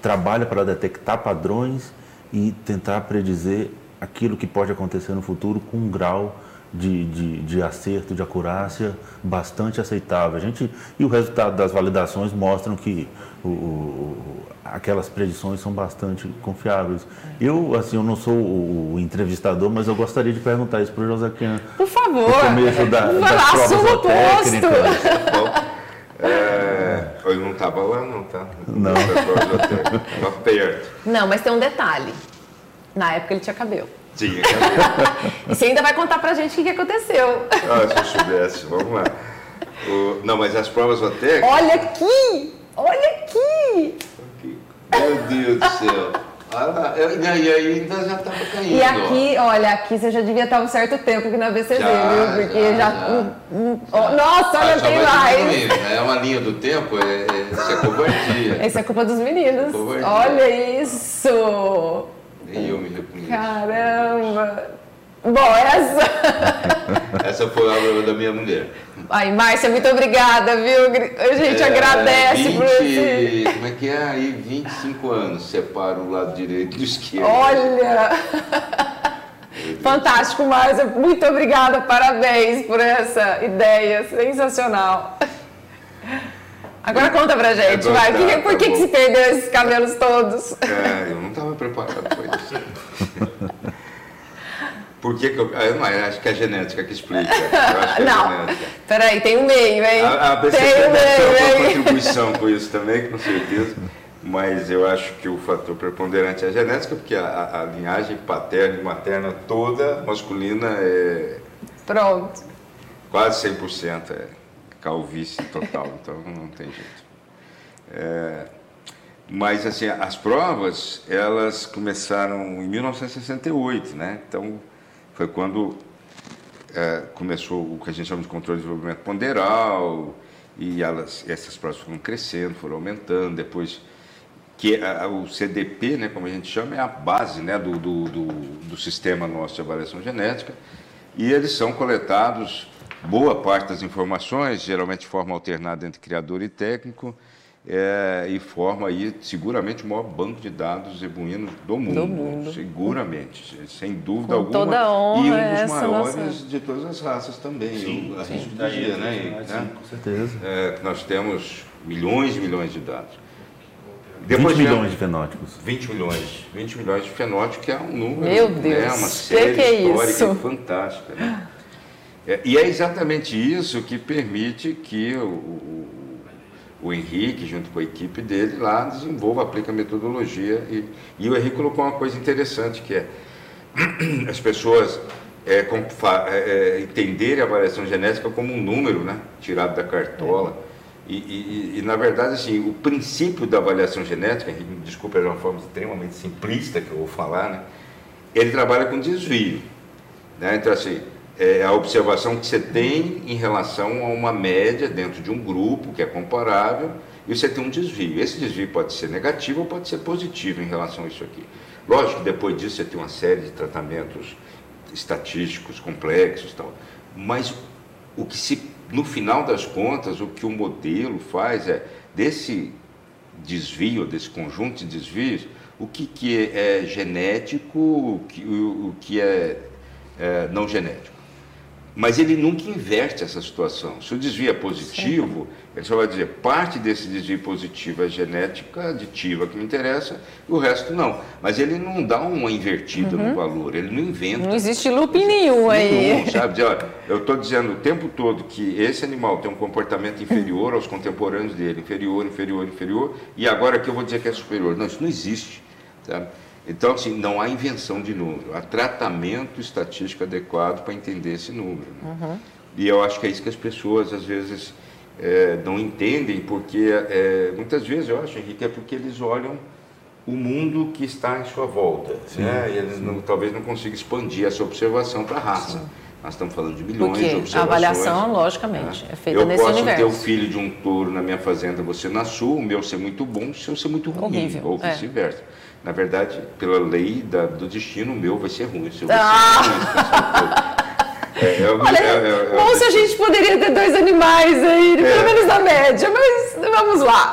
trabalha para detectar padrões e tentar predizer aquilo que pode acontecer no futuro com um grau de, de, de, acerto, de acurácia bastante aceitável. A gente, e o resultado das validações mostram que o, o, aquelas predições são bastante confiáveis. Eu, assim, eu não sou o, o entrevistador, mas eu gostaria de perguntar isso para o José Kian. Por favor. No começo da, das provas técnicas. É, ele não estava lá, não, tá? Não. Estava perto. Não, mas tem um detalhe. Na época ele tinha cabelo. Tinha cabelo. e você ainda vai contar pra gente o que, aconteceu. Ah, se eu soubesse, vamos lá. O, não, mas as provas até. Olha aqui! Olha aqui! Meu Deus do céu. Ah, e aí ainda já estava caindo. E aqui, ó. olha, aqui você já devia estar um certo tempo aqui na já, viu? Porque já. já, já. Um, um, oh, nossa, olha, ah, tem mais. É uma linha do tempo, é, é, isso é covardia. Isso é culpa dos meninos. Covardia. Olha isso! Nem eu me reconheço. Caramba! Bom, essa. essa foi a obra da minha mulher. Ai, Márcia, muito obrigada, viu? A gente é, agradece 20, por esse. Como é que é? Aí 25 anos separa o lado direito do esquerdo. Olha! Fantástico, Márcia. Muito obrigada, parabéns por essa ideia sensacional. Agora conta pra gente, vai. Tá, por, que, que se perdeu esses cabelos todos? É, eu não estava preparado para isso. Por que, que eu. Eu não, acho que é a genética que explica. Que é não. Peraí, tem um meio, hein? A, a BCP tem um meio, uma contribuição com isso também, com certeza. Mas eu acho que o fator preponderante é a genética, porque a, a linhagem paterna e materna toda masculina é. Pronto. Quase 100% é calvície total, então não tem jeito. É, mas assim, as provas, elas começaram em 1968, né? Então foi quando é, começou o que a gente chama de controle de desenvolvimento ponderal, e elas, essas provas foram crescendo, foram aumentando, depois que a, o CDP, né, como a gente chama, é a base né, do, do, do, do sistema nosso de avaliação genética, e eles são coletados, boa parte das informações, geralmente de forma alternada entre criador e técnico, é, e forma aí seguramente o maior banco de dados zebuínos do mundo. Do mundo. Seguramente, sem dúvida Com alguma. Toda a honra, e um dos maiores nossa... de todas as raças também. Sim, eu, a sim, gente diria, né? Sim, né? com certeza. É, nós temos milhões e milhões de dados. Depois 20 milhões de fenótipos. 20 milhões. 20 milhões de fenótipos, que é um número. Meu Deus. Né, uma série que que é histórica isso? fantástica. Né? É, e é exatamente isso que permite que o, o, o, Henrique, junto com a equipe dele, lá desenvolva, aplica a metodologia. E, e o Henrique colocou uma coisa interessante, que é as pessoas é, com, é, entenderem a variação genética como um número né, tirado da cartola. E, e, e, na verdade, assim, o princípio da avaliação genética, me desculpa, é uma forma extremamente simplista que eu vou falar, né? ele trabalha com desvio. Né? Então, assim, é a observação que você tem em relação a uma média dentro de um grupo que é comparável e você tem um desvio. Esse desvio pode ser negativo ou pode ser positivo em relação a isso aqui. Lógico que depois disso você tem uma série de tratamentos estatísticos complexos tal, mas o que se no final das contas, o que o modelo faz é, desse desvio, desse conjunto de desvios, o que, que é, genético, o que, o, o que é, é não genético. Mas ele nunca inverte essa situação. Se o desvio é positivo, ele só vai dizer parte desse desvio positivo é genética aditiva que me interessa e o resto não. Mas ele não dá uma invertida uhum. no valor, ele não inventa. Não existe loop nenhum aí. Nenhum, sabe? Olha, eu estou dizendo o tempo todo que esse animal tem um comportamento inferior aos contemporâneos dele, inferior, inferior, inferior, e agora que eu vou dizer que é superior. Não, isso não existe. Sabe? Então, assim, não há invenção de número, há tratamento estatístico adequado para entender esse número. Né? Uhum. E eu acho que é isso que as pessoas, às vezes, é, não entendem, porque é, muitas vezes, eu acho, Henrique, é porque eles olham o mundo que está em sua volta. Sim, né? E eles não, talvez não consigam expandir essa observação para a raça. Sim. Nós estamos falando de milhões Porque de observações. A avaliação, logicamente, né? é feita eu nesse universo. Eu posso ter o filho de um touro na minha fazenda, você na sua, o meu ser muito bom, o seu ser muito ruim, Horrível, ou é. vice-versa. É. Na verdade, pela lei da, do destino, o meu vai ser ruim, o seu ah! É, é, Olha, é, bom se a gente poderia ter dois animais aí, pelo menos na média, mas vamos lá.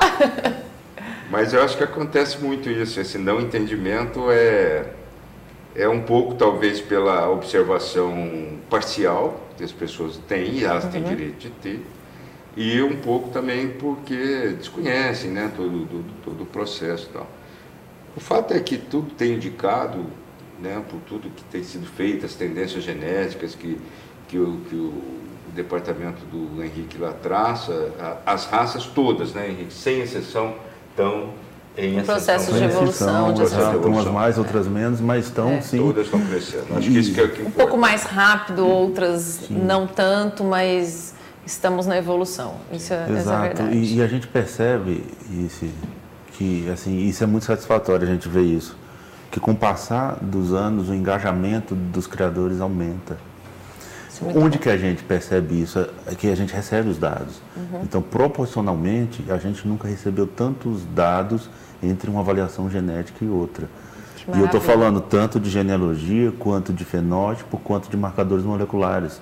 Mas eu acho que acontece muito isso, esse não entendimento é, é um pouco talvez pela observação parcial que as pessoas têm, e elas uhum. têm direito de ter, e um pouco também porque desconhecem né, todo, todo, todo o processo e tal. O fato é que tudo tem indicado, né, por tudo que tem sido feito, as tendências genéticas que, que, o, que o departamento do Henrique lá traça, as raças todas, né, Henrique, sem exceção, estão em um processo de evolução, de exato, umas mais, outras menos, mas estão é. sim. Todas estão crescendo. Acho que isso que é o que importa. Um pouco mais rápido, outras sim. não tanto, mas estamos na evolução. Isso é, Exato. é verdade. E, e, a gente percebe isso, que assim, isso é muito satisfatório a gente ver isso, que com o passar dos anos o engajamento dos criadores aumenta. É Onde bom. que a gente percebe isso? É que a gente recebe os dados. Uhum. Então, proporcionalmente, a gente nunca recebeu tantos dados entre uma avaliação genética e outra. E eu estou falando tanto de genealogia, quanto de fenótipo, quanto de marcadores moleculares.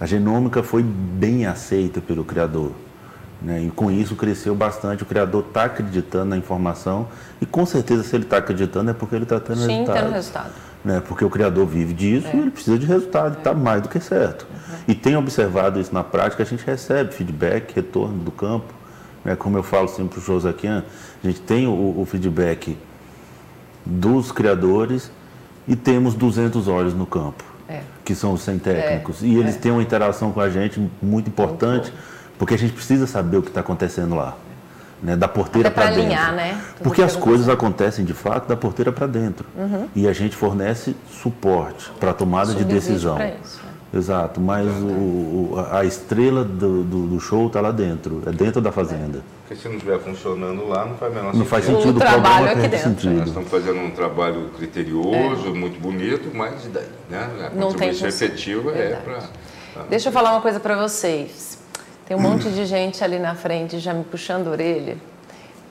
A genômica foi bem aceita pelo criador. Né? E com isso cresceu bastante. O criador está acreditando na informação e com certeza se ele está acreditando é porque ele está tendo Sim, resultado. tendo resultado. Né? Porque o criador vive disso é. e ele precisa de resultado, está é. mais do que certo. Uhum. E tem observado isso na prática, a gente recebe feedback, retorno do campo É como eu falo sempre para o Josaquian, a gente tem o, o feedback dos criadores e temos 200 olhos no campo, é. que são os 100 técnicos. É. E eles é. têm uma interação com a gente muito importante, porque a gente precisa saber o que está acontecendo lá. Né, da porteira para dentro. Alinhar, né? Porque as coisas acontecem de fato da porteira para dentro. Uhum. E a gente fornece suporte para a tomada de decisão. Isso, é. Exato, mas o, a estrela do, do, do show está lá dentro, é dentro da fazenda. Porque se não estiver funcionando lá, não faz menor sentido. Não faz sentido, o, o trabalho aqui dentro. Sentido. Nós estamos fazendo um trabalho criterioso, é. muito bonito, mas né, a contribuição efetiva é para... Deixa eu falar uma coisa para vocês. Tem um monte de gente ali na frente já me puxando a orelha,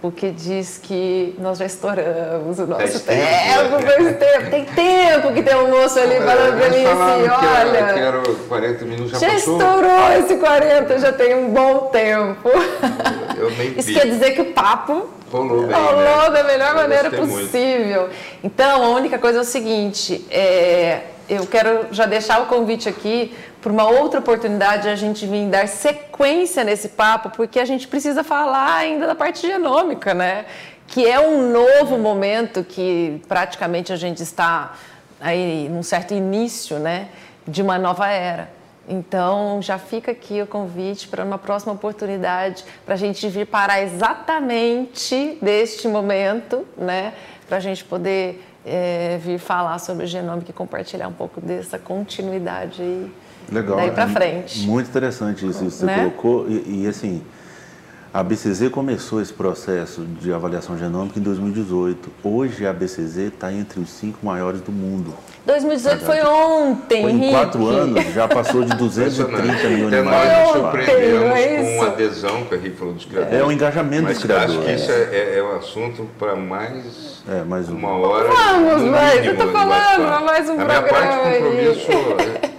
porque diz que nós já estouramos o nosso tempo. Tempo, faz tempo. Tem tempo que tem um moço ali falando para mim assim, olha... Que era 40 minutos, já, já passou? estourou esse 40, já tem um bom tempo. Eu nem Isso quer dizer que o papo rolou, bem, rolou né? da melhor eu maneira possível. Muito. Então, a única coisa é o seguinte, é, eu quero já deixar o convite aqui para uma outra oportunidade a gente vir dar sequência nesse papo, porque a gente precisa falar ainda da parte genômica, né? Que é um novo momento que praticamente a gente está aí num certo início, né? De uma nova era. Então, já fica aqui o convite para uma próxima oportunidade, para a gente vir parar exatamente deste momento, né? Para a gente poder é, vir falar sobre genômica e compartilhar um pouco dessa continuidade aí Legal. daí para frente. Muito interessante isso que você né? colocou. E, e, assim, a BCZ começou esse processo de avaliação genômica em 2018. Hoje a BCZ está entre os cinco maiores do mundo. 2018 foi ontem, foi Em quatro anos já passou de 230 mil Até animais. Nós nos surpreendemos é com uma adesão que a Henrique falou dos criadores. É o engajamento Mas dos criadores. acho que isso é, é, é um assunto para mais é, mais uma hora. Vamos, vai, você tá falando, mais um a programa. A minha parte compromisso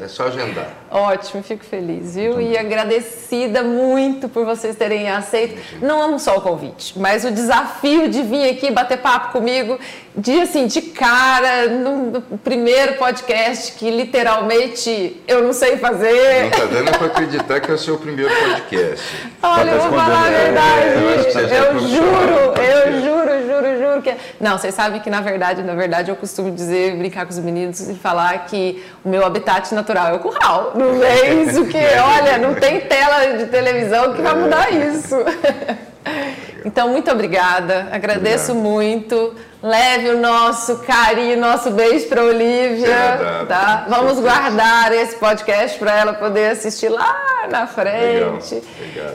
é, é só agendar. Ótimo, fico feliz, viu? E agradecida muito por vocês terem aceito, não só o convite, mas o desafio de vir aqui bater papo comigo, de assim, de cara, no, no primeiro podcast que literalmente eu não sei fazer. Não tá dando para acreditar que é o seu primeiro podcast. Olha, eu vou falar a verdade. É, eu, eu juro, eu juro, juro, juro que. Não, vocês sabem que na verdade, na verdade, eu costumo dizer, brincar com os meninos e falar que o meu habitat natural é o curral. Não é isso que, olha, não tem tela de televisão que vai mudar isso. Então, muito obrigada, agradeço Obrigado. muito. Leve o nosso carinho, nosso beijo para Olivia, tá? Vamos guardar esse podcast para ela poder assistir lá na frente.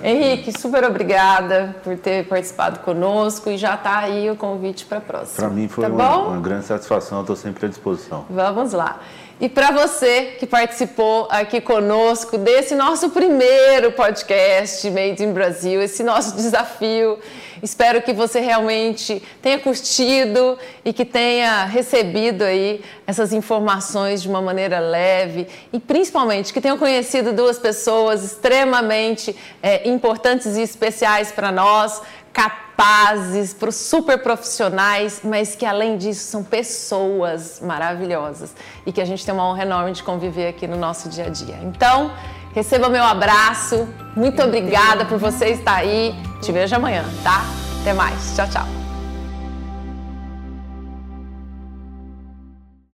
Henrique, super obrigada por ter participado conosco e já está aí o convite para a próxima. Para mim foi tá uma, uma grande satisfação, estou sempre à disposição. Vamos lá. E para você que participou aqui conosco desse nosso primeiro podcast Made in Brasil, esse nosso desafio, espero que você realmente tenha curtido e que tenha recebido aí essas informações de uma maneira leve e principalmente que tenham conhecido duas pessoas extremamente é, importantes e especiais para nós capazes, para os super profissionais, mas que além disso são pessoas maravilhosas e que a gente tem uma honra enorme de conviver aqui no nosso dia a dia. Então, receba meu abraço, muito obrigada por você estar aí. Te vejo amanhã, tá? Até mais. Tchau, tchau.